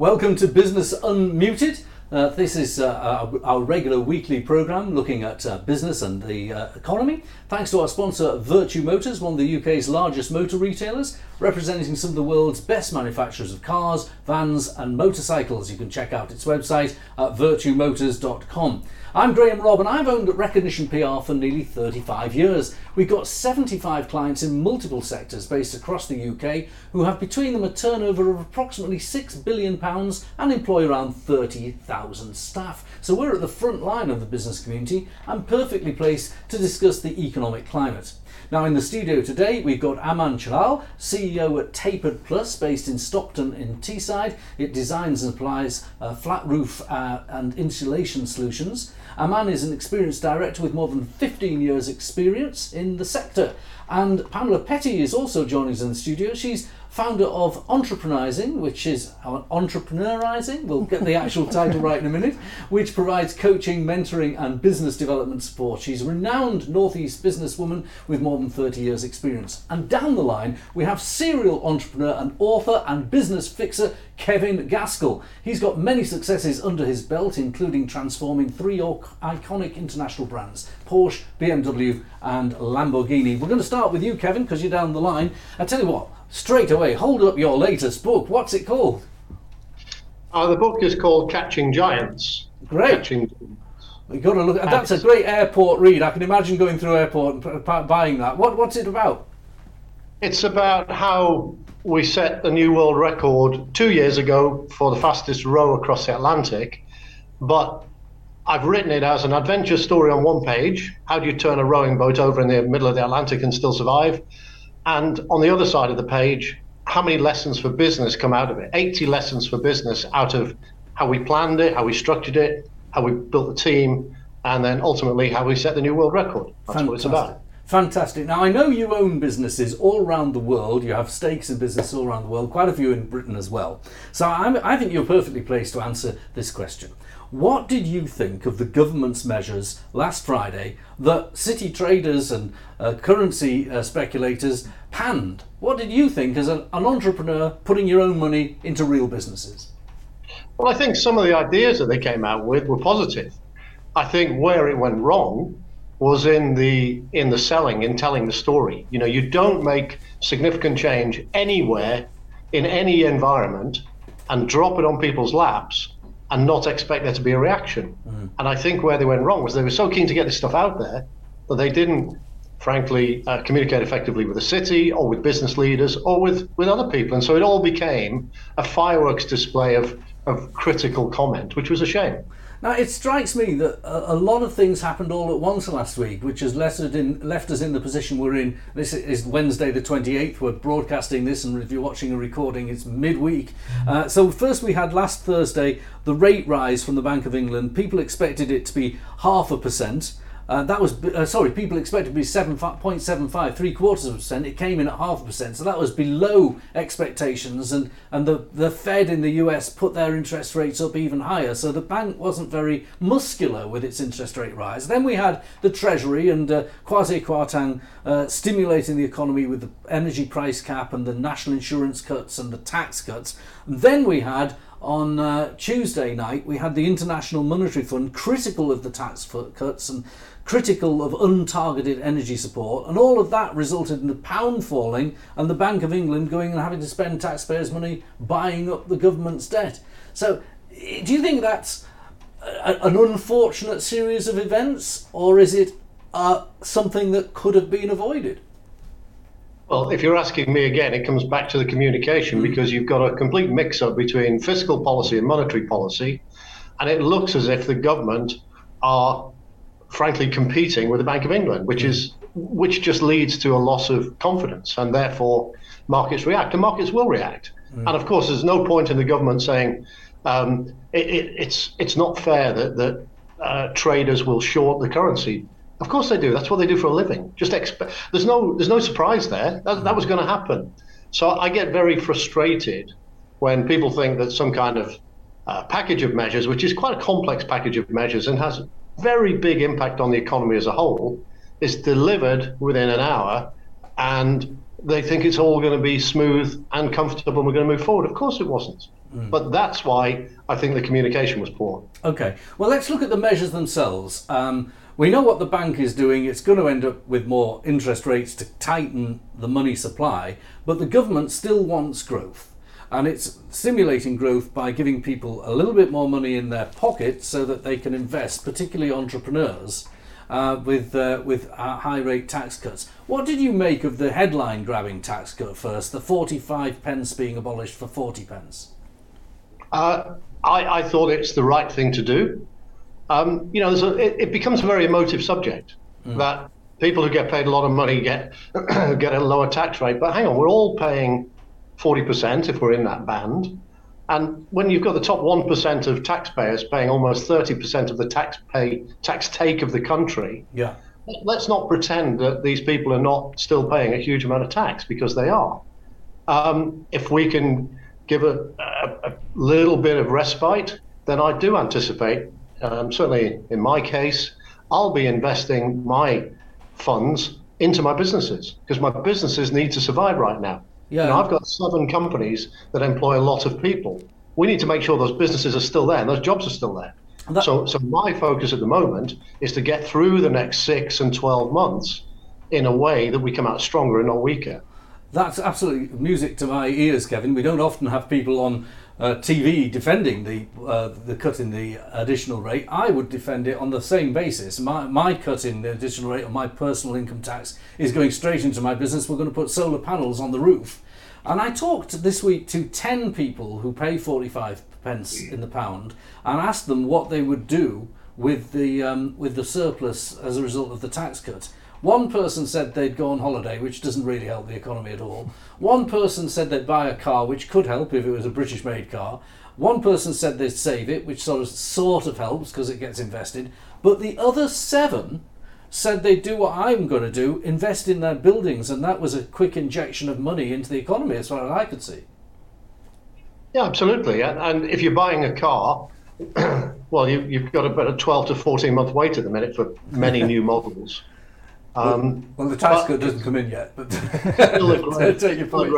Welcome to Business Unmuted. Uh, this is uh, our, our, regular weekly program looking at uh, business and the uh, economy. Thanks to our sponsor Vertu Motors, one of the UK's largest motor retailers, representing some of the world's best manufacturers of cars, vans, and motorcycles. You can check out its website at vertumotors.com. I'm Graham Robb and I've owned Recognition PR for nearly 35 years. We've got 75 clients in multiple sectors based across the UK who have between them a turnover of approximately £6 billion and employ around 30,000 staff. So we're at the front line of the business community and perfectly placed to discuss the economic climate. Now, in the studio today, we've got Aman Chalal, CEO at Tapered Plus, based in Stockton in Teesside. It designs and applies uh, flat roof uh, and insulation solutions. Aman is an experienced director with more than 15 years' experience in the sector. And Pamela Petty is also joining us in the studio. She's founder of Entrepreneurizing, which is Entrepreneurizing, we'll get the actual title right in a minute, which provides coaching, mentoring, and business development support. She's a renowned Northeast businesswoman with more than 30 years' experience. And down the line, we have serial entrepreneur and author and business fixer Kevin Gaskell. He's got many successes under his belt, including transforming three iconic international brands Porsche, BMW, and Lamborghini. We're going to start with you, Kevin, because you're down the line. I tell you what, straight away, hold up your latest book. What's it called? Uh, the book is called Catching Giants. Great. Catching we got to look. That's a great airport read. I can imagine going through airport and buying that. What, what's it about? It's about how we set the new world record two years ago for the fastest row across the Atlantic, but I've written it as an adventure story on one page. How do you turn a rowing boat over in the middle of the Atlantic and still survive? And on the other side of the page, how many lessons for business come out of it? 80 lessons for business out of how we planned it, how we structured it, how we built the team, and then ultimately how we set the new world record. That's Fantastic. what it's about. Fantastic. Now, I know you own businesses all around the world. You have stakes in business all around the world, quite a few in Britain as well. So I'm, i think you're perfectly placed to answer this question. What did you think of the government's measures last Friday that city traders and uh, currency uh, speculators panned? What did you think as an, an entrepreneur putting your own money into real businesses? Well, I think some of the ideas that they came out with were positive. I think where it went wrong was in the in the selling, in telling the story. You know, you don't make significant change anywhere in any environment and drop it on people's laps and not expect there to be a reaction. Mm-hmm. And I think where they went wrong was they were so keen to get this stuff out there that they didn't, frankly, uh, communicate effectively with the city or with business leaders or with, with other people. And so it all became a fireworks display of, of critical comment, which was a shame. Now, it strikes me that a, a, lot of things happened all at once last week, which has left us, in, left us in the position we're in. This is Wednesday, the 28th. We're broadcasting this, and if you're watching a recording, it's midweek. Uh, so, first, we had last Thursday the rate rise from the Bank of England. People expected it to be half a percent. Uh, that was uh, sorry. People expected to be seven point seven five, three quarters of a percent. It came in at half a percent, so that was below expectations. And and the the Fed in the U.S. put their interest rates up even higher. So the bank wasn't very muscular with its interest rate rise. Then we had the Treasury and uh, Kwasi Kwarteng uh, stimulating the economy with the energy price cap and the national insurance cuts and the tax cuts. And then we had on uh, Tuesday night, we had the International Monetary Fund critical of the tax cuts and critical of untargeted energy support, and all of that resulted in the pound falling and the Bank of England going and having to spend taxpayers' money buying up the government's debt. So, do you think that's a, an unfortunate series of events, or is it uh, something that could have been avoided? Well, if you're asking me again, it comes back to the communication mm-hmm. because you've got a complete mix up between fiscal policy and monetary policy. And it looks as if the government are frankly competing with the Bank of England, which is which just leads to a loss of confidence, and therefore markets react, and markets will react. Mm. And of course, there's no point in the government saying um, it, it, it's it's not fair that that uh, traders will short the currency. Of course they do. That's what they do for a living. Just expect. There's no there's no surprise there. That, that was going to happen. So I get very frustrated when people think that some kind of uh, package of measures, which is quite a complex package of measures and has very big impact on the economy as a whole is delivered within an hour and they think it's all going to be smooth and comfortable and we're going to move forward. Of course it wasn't. Mm. But that's why I think the communication was poor. Okay. Well, let's look at the measures themselves. Um, we know what the bank is doing. It's going to end up with more interest rates to tighten the money supply, but the government still wants growth. And it's stimulating growth by giving people a little bit more money in their pocket so that they can invest, particularly entrepreneurs, uh, with uh, with uh, high rate tax cuts. What did you make of the headline grabbing tax cut first, the 45 pence being abolished for 40 pence? Uh, I, I, thought it's the right thing to do. Um, you know, a, it, it, becomes a very emotive subject mm. that people who get paid a lot of money get get a lower tax rate. But hang on, we're all paying 40% if we're in that band. And when you've got the top 1% of taxpayers paying almost 30% of the tax pay tax take of the country, yeah. let's not pretend that these people are not still paying a huge amount of tax because they are. Um, if we can give a, a, a, little bit of respite, then I do anticipate, um, certainly in my case, I'll be investing my funds into my businesses because my businesses need to survive right now. Yeah. You know, I've got seven companies that employ a lot of people. We need to make sure those businesses are still there and those jobs are still there. That, so, so my focus at the moment is to get through the next six and 12 months in a way that we come out stronger and not weaker. That's absolutely music to my ears, Kevin. We don't often have people on uh, TV defending the uh, the cut in the additional rate. I would defend it on the same basis. My my cut in the additional rate on my personal income tax is going straight into my business. We're going to put solar panels on the roof. And I talked this week to 10 people who pay 45 pence in the pound and asked them what they would do with the um, with the surplus as a result of the tax cut. One person said they'd go on holiday, which doesn't really help the economy at all. One person said they'd buy a car, which could help if it was a British made car. One person said they'd save it, which sort of sort of helps because it gets invested. But the other seven said they'd do what I'm going to do, invest in their buildings, and that was a quick injection of money into the economy, as far as I could see. Yeah, absolutely. And, and if you're buying a car, well, you, have got about a 12 to 14 month wait at the minute for many new models. Um, well, the tax cut doesn't come in yet, but take your point.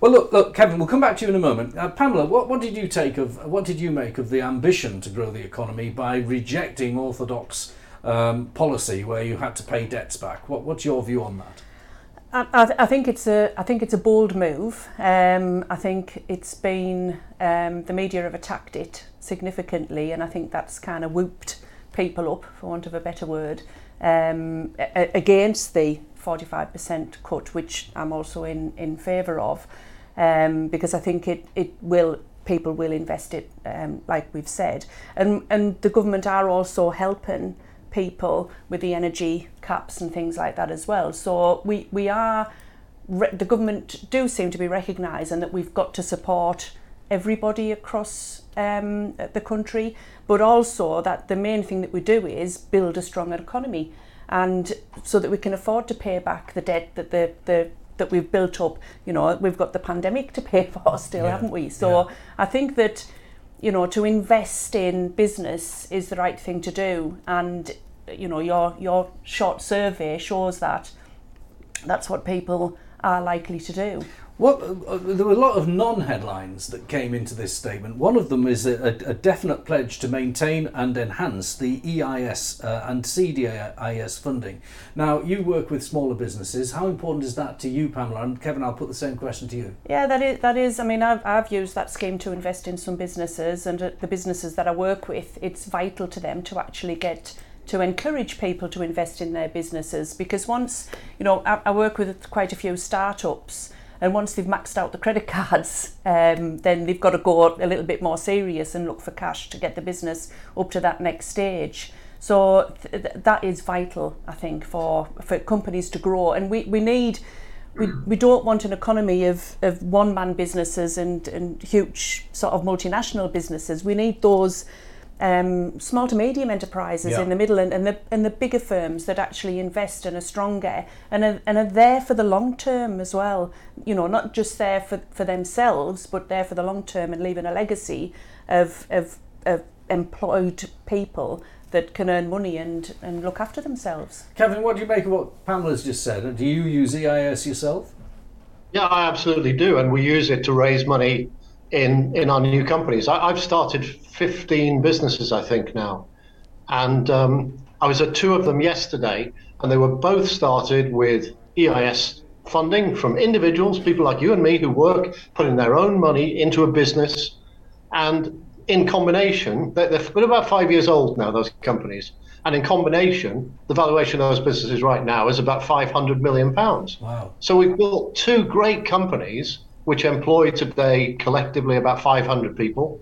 Well, look, look, Kevin. We'll come back to you in a moment. Uh, Pamela, what, what did you take of what did you make of the ambition to grow the economy by rejecting orthodox um, policy where you had to pay debts back? What, what's your view on that? I, I, think it's a I think it's a bold move. Um, I think it's been um, the media have attacked it significantly, and I think that's kind of whooped people up, for want of a better word um, against the 45% cut, which I'm also in, in favour of, um, because I think it, it will people will invest it, um, like we've said. And, and the government are also helping people with the energy caps and things like that as well. So we, we are, the government do seem to be recognising that we've got to support everybody across um, the country, but also that the main thing that we do is build a stronger economy, and so that we can afford to pay back the debt that the the that we've built up. You know, we've got the pandemic to pay for still, yeah. haven't we? So yeah. I think that you know to invest in business is the right thing to do, and you know your your short survey shows that that's what people are likely to do. What, uh, there were a lot of non-headlines that came into this statement. One of them is a, a definite pledge to maintain and enhance the EIS uh, and SEIS funding. Now, you work with smaller businesses. How important is that to you, Pamela? And Kevin, I'll put the same question to you. Yeah, that is. That is. I mean, I've, I've used that scheme to invest in some businesses, and uh, the businesses that I work with, it's vital to them to actually get to encourage people to invest in their businesses because once you know I, I work with quite a few startups and once they've maxed out the credit cards, um, then they've got to go a little bit more serious and look for cash to get the business up to that next stage. So th- that is vital, I think, for, for companies to grow. And we, we need, we, we don't want an economy of, of one man businesses and, and huge sort of multinational businesses. We need those um, small to medium enterprises yeah. in the middle and, and the and the bigger firms that actually invest and are stronger and are, and are there for the long term as well. You know, not just there for, for themselves, but there for the long term and leaving a legacy of, of, of employed people that can earn money and, and look after themselves. Kevin, what do you make of what Pamela's just said? Do you use EIS yourself? Yeah, I absolutely do, and we use it to raise money in in our new companies. I, have started 15 businesses, I think now, and um, I was at two of them yesterday, and they were both started with EIS funding from individuals, people like you and me who work, putting their own money into a business, and in combination, they're, they're about five years old now. Those companies. And in combination, the valuation of those businesses right now is about 500 million pounds. Wow. So we've built two great companies which employ today collectively about 500 people.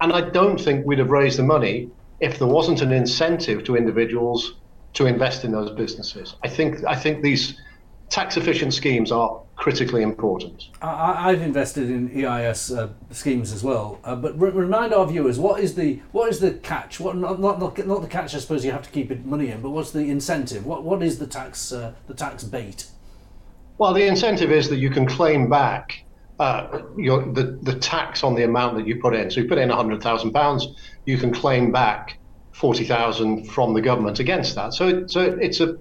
And I don't think we'd have raised the money if there wasn't an incentive to individuals to invest in those businesses. I think I think these tax efficient schemes are critically important. I, have invested in EIS uh, schemes as well, uh, but re- remind our viewers what is the what is the catch? What not, not not the catch? I suppose you have to keep money in, but what's the incentive? What what is the tax uh, the tax bait? Well, the incentive is that you can claim back uh, your, the, the tax on the amount that you put in. So you put in £100,000, you can claim back 40,000 from the government against that. So, it, so it's a,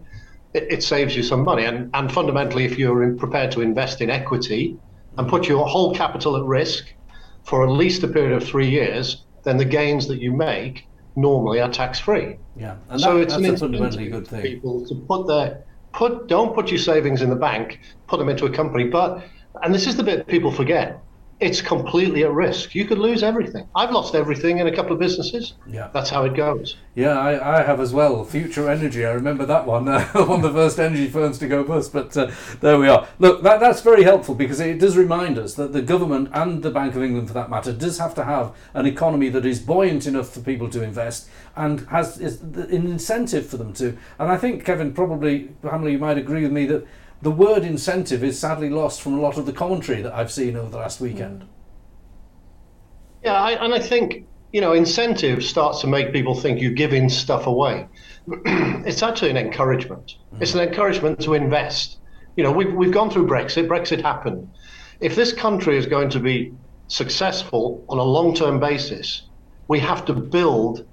it, it, saves you some money. And, and fundamentally, if you're in, prepared to invest in equity and put your whole capital at risk for at least a period of three years, then the gains that you make normally are tax free. Yeah, and so that, it's that's an a fundamentally good thing. People to put their put don't put your savings in the bank, put them into a company, but and this is the bit people forget. It's completely at risk. You could lose everything. I've lost everything in a couple of businesses. Yeah, that's how it goes. Yeah, I, I have as well. Future Energy. I remember that one. Uh, one of the first energy firms to go bust. But uh, there we are. Look, that, that's very helpful because it does remind us that the government and the Bank of England, for that matter, does have to have an economy that is buoyant enough for people to invest and has is an incentive for them to. And I think Kevin probably, Pamela, you might agree with me that the word incentive is sadly lost from a lot of the commentary that I've seen over the last weekend. Yeah, I, and I think you know incentive starts to make people think you're giving stuff away. it's actually an encouragement. Mm. It's an encouragement to invest. You know, we've we've gone through Brexit. Brexit happened. If this country is going to be successful on a long-term basis, we have to build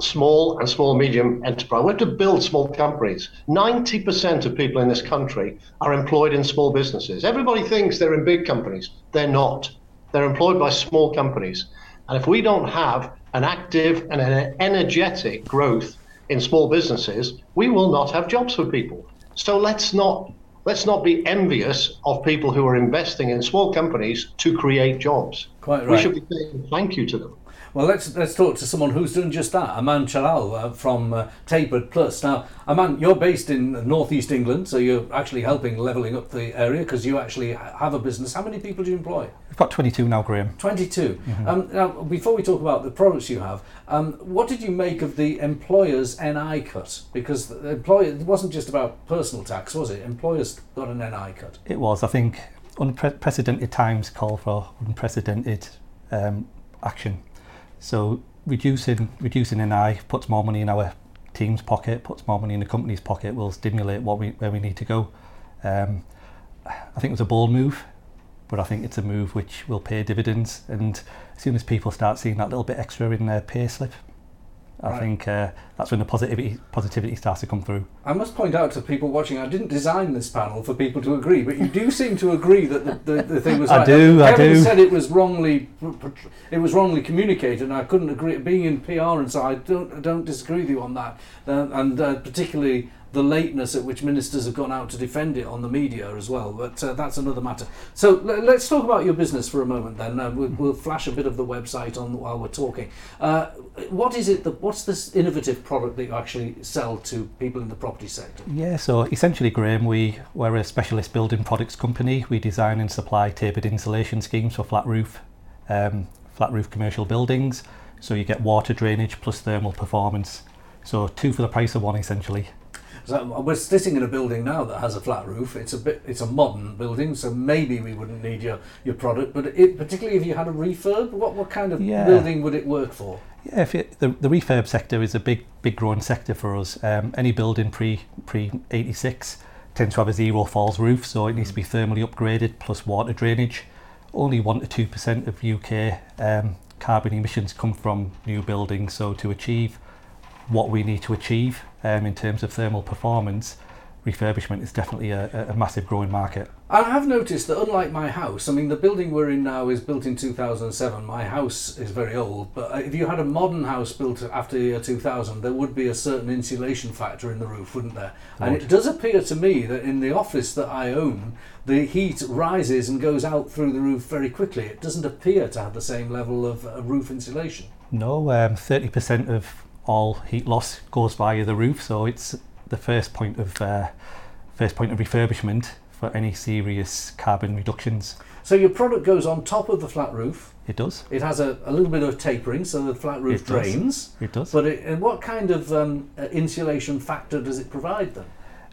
small and small medium enterprise. We have to build small companies. 90% of people in this country are employed in small businesses. Everybody thinks they're in big companies. They're not. They're employed by small companies. And if we don't have an active and an energetic growth in small businesses, we will not have jobs for people. So let's not let's not be envious of people who are investing in small companies to create jobs. Quite right. We should be saying thank you to them. Well, let's let's talk to someone who's done just that, Aman Chalal uh, from uh, Tapered Plus. Now, Aman, you're based in northeast England, so you're actually helping levelling up the area because you actually have a business. How many people do you employ? We've got 22 now, Graham. 22. Mm-hmm. Um, now, before we talk about the products you have, um, what did you make of the employer's NI cut? Because the employer, it wasn't just about personal tax, was it? Employers got an NI cut. It was. I think unprecedented times call for unprecedented um, action so reducing reducing NI puts more money in our team's pocket, puts more money in the company's pocket, will stimulate what we where we need to go. Um, I think it was a bold move, but I think it's a move which will pay dividends. And as soon as people start seeing that little bit extra in their pay slip, I right. think uh, that's when the positivity positivity starts to come through. I must point out to people watching, I didn't design this panel for people to agree, but you do seem to agree that the, the, the thing was. I right. do. Now, Kevin I do. said it was wrongly, it was wrongly communicated, and I couldn't agree. Being in PR and so, I don't, I don't disagree with you on that, uh, and uh, particularly the lateness at which ministers have gone out to defend it on the media as well. But uh, that's another matter. So l- let's talk about your business for a moment. Then uh, we'll, we'll, flash a bit of the website on while we're talking. Uh, what is it? That, what's this innovative product that you actually sell to people in the property sector? Yeah. So essentially, Graham, we we're a specialist building products company. We design and supply tapered insulation schemes for flat roof, um, flat roof commercial buildings. So you get water drainage plus thermal performance. So two for the price of one, essentially. So we're sitting in a building now that has a flat roof. It's a bit, it's a modern building, so maybe we wouldn't need your, your product. But it, particularly if you had a refurb, what, what kind of yeah. building would it work for? Yeah, if it, the, the refurb sector is a big big growing sector for us. Um, any building pre pre eighty six tends to have a zero falls roof, so it needs to be thermally upgraded plus water drainage. Only one to two percent of UK um, carbon emissions come from new buildings, so to achieve what we need to achieve um, in terms of thermal performance, refurbishment is definitely a, a massive growing market. I have noticed that unlike my house, I mean, the building we're in now is built in 2007. My house is very old, but if you had a modern house built after the year 2000, there would be a certain insulation factor in the roof, wouldn't there? And it does appear to me that in the office that I own, the heat rises and goes out through the roof very quickly. It doesn't appear to have the same level of uh, roof insulation. No, um, 30% of all heat loss goes via the roof, so it's the first point of uh, first point of refurbishment for any serious carbon reductions. So your product goes on top of the flat roof. It does. It has a, a little bit of tapering, so the flat roof It does. drains. It does. But it, what kind of um, uh, insulation factor does it provide then?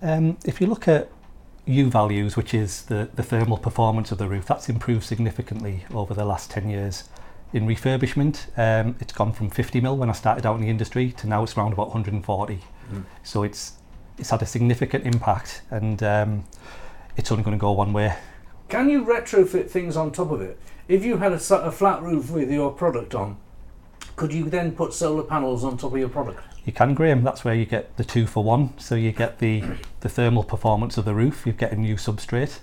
Um, if you look at U values, which is the, the thermal performance of the roof, that's improved significantly over the last 10 years. In refurbishment, um, it's gone from 50 mil when I started out in the industry to now it's around about 140. So it's it's had a significant impact, and um, it's only going to go one way. Can you retrofit things on top of it? If you had a flat roof with your product on, could you then put solar panels on top of your product? You can, Graham. That's where you get the two for one. So you get the the thermal performance of the roof. You get a new substrate,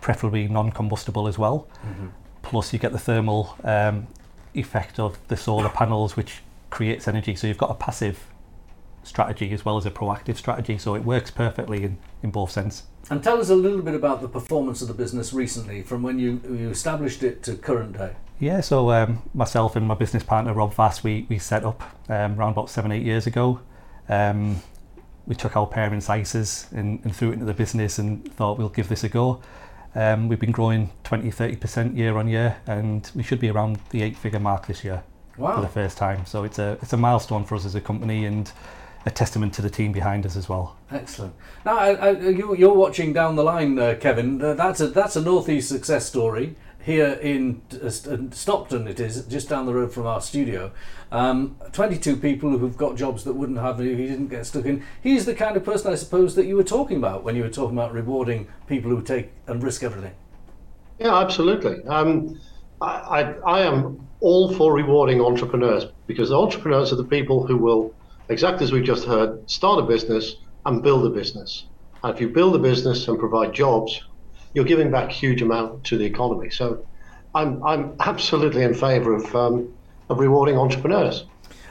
preferably non-combustible as well. Plus, you get the thermal um, effect of the solar panels, which creates energy. So you've got a passive strategy as well as a proactive strategy. So it works perfectly in, in both sense. And tell us a little bit about the performance of the business recently, from when you, you established it to current day. Yeah, so um, myself and my business partner Rob Vass, we, we set up um, around about seven, eight years ago. Um, we took our parents' ISAs and, and threw it into the business and thought we'll give this a go. Um, we've been growing 20, 30% year on year and we should be around the eight figure mark this year for the first time. So it's a, it's a milestone for us as a company and a testament to the team behind us as well. Excellent. Now, I, I, you, you're watching down the line, uh, Kevin. Uh, that's a that's a northeast success story here in uh, Stockton. It is just down the road from our studio. Um, 22 people who've got jobs that wouldn't have if he didn't get stuck in. He's the kind of person, I suppose, that you were talking about when you were talking about rewarding people who take and risk everything. Yeah, absolutely. Um, I, I, I am all for rewarding entrepreneurs because entrepreneurs are the people who will, exactly as we just heard, start a business and build a business. And if you build a business and provide jobs, you're giving back a huge amount to the economy. So I'm, I'm absolutely in favor of, um, of rewarding entrepreneurs.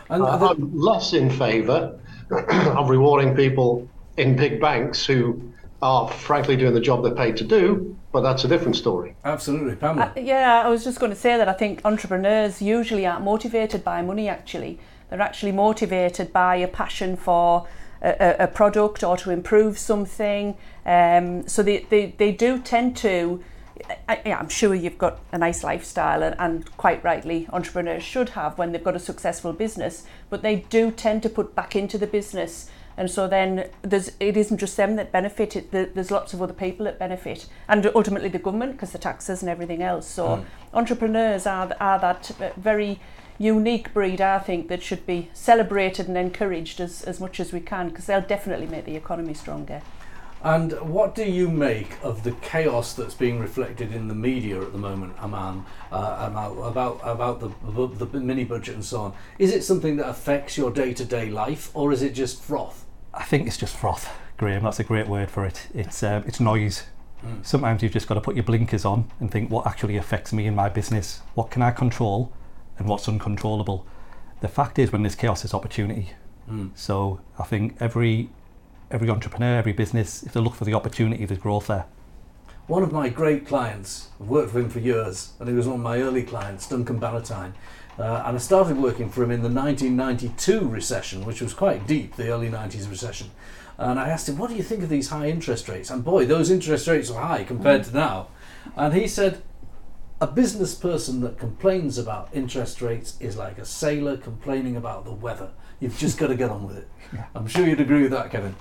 And Uh, the- I'm less in favour of rewarding people in big banks who are frankly doing the job they're paid to do, but that's a different story. absolutely, Pamela. Uh, yeah, I was just going to say that I think entrepreneurs usually aren't motivated by money, actually. They're actually motivated by a passion for a, a, product or to improve something. Um, so they, they, they do tend to, I, I'm sure you've got a nice lifestyle, and, and quite rightly, entrepreneurs should have when they've got a successful business, but they do tend to put back into the business. And so then there's it isn't just them that benefit, it, there's lots of other people that benefit, and ultimately the government because the taxes and everything else. So entrepreneurs are, are that uh, very unique breed, I think, that should be celebrated and encouraged as, as much as we can because they'll definitely make the economy stronger. And what do you make of the chaos that's being reflected in the media at the moment, Aman, uh, about about about the, the the mini budget and so on? Is it something that affects your day to day life, or is it just froth? I think it's just froth, Graham. That's a great word for it. It's um, it's noise. Sometimes you've just got to put your blinkers on and think what actually affects me in my business. What can I control, and what's uncontrollable. The fact is, when there's chaos, there's opportunity. So I think every every entrepreneur, every business, if they look for the opportunity, there's growth there. One of my great clients, I've worked with him for years, and he was one of my early clients, Duncan Bannatyne. Uh, and I started working for him in the 1992 recession, which was quite deep, the early 90s recession. And I asked him, What do you think of these high interest rates? And boy, those interest rates are high compared to now. And he said, A business person that complains about interest rates is like a sailor complaining about the weather. You've just got to get on with it. I'm sure you'd agree with that, Kevin.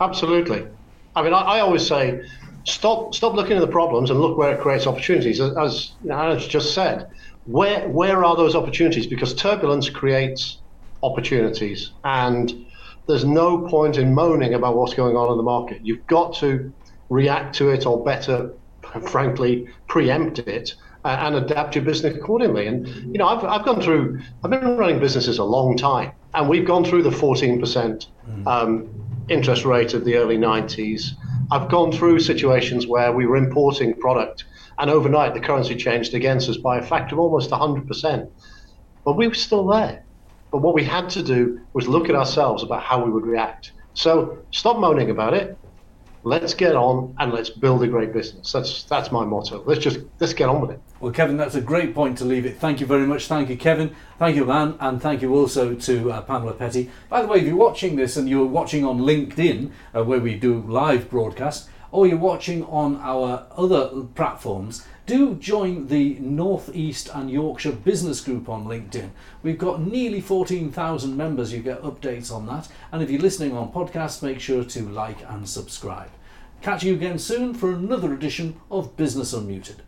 Absolutely. I mean, I, I always say, stop stop looking at the problems and look where it creates opportunities. As, as Alex just said, where where are those opportunities? Because turbulence creates opportunities, and there's no point in moaning about what's going on in the market. You've got to react to it, or better, frankly, preempt it and adapt your business accordingly. And you know, I've I've gone through. I've been running businesses a long time, and we've gone through the 14 percent um, interest rate of the early 90s. I've gone through situations where we were importing product and overnight the currency changed against us by a factor of almost 100%. But we were still there. But what we had to do was look at ourselves about how we would react. So stop moaning about it. Let's get on and let's build a great business. That's that's my motto. Let's just let's get on with it. Well, Kevin, that's a great point to leave it. Thank you very much. Thank you, Kevin. Thank you, man, and thank you also to uh, Pamela Petty. By the way, if you're watching this and you're watching on LinkedIn, uh, where we do live broadcast, or you're watching on our other platforms, do join the Northeast and Yorkshire Business Group on LinkedIn. We've got nearly 14,000 members. You get updates on that. And if you're listening on podcasts, make sure to like and subscribe. Catch you again soon for another edition of Business Unmuted.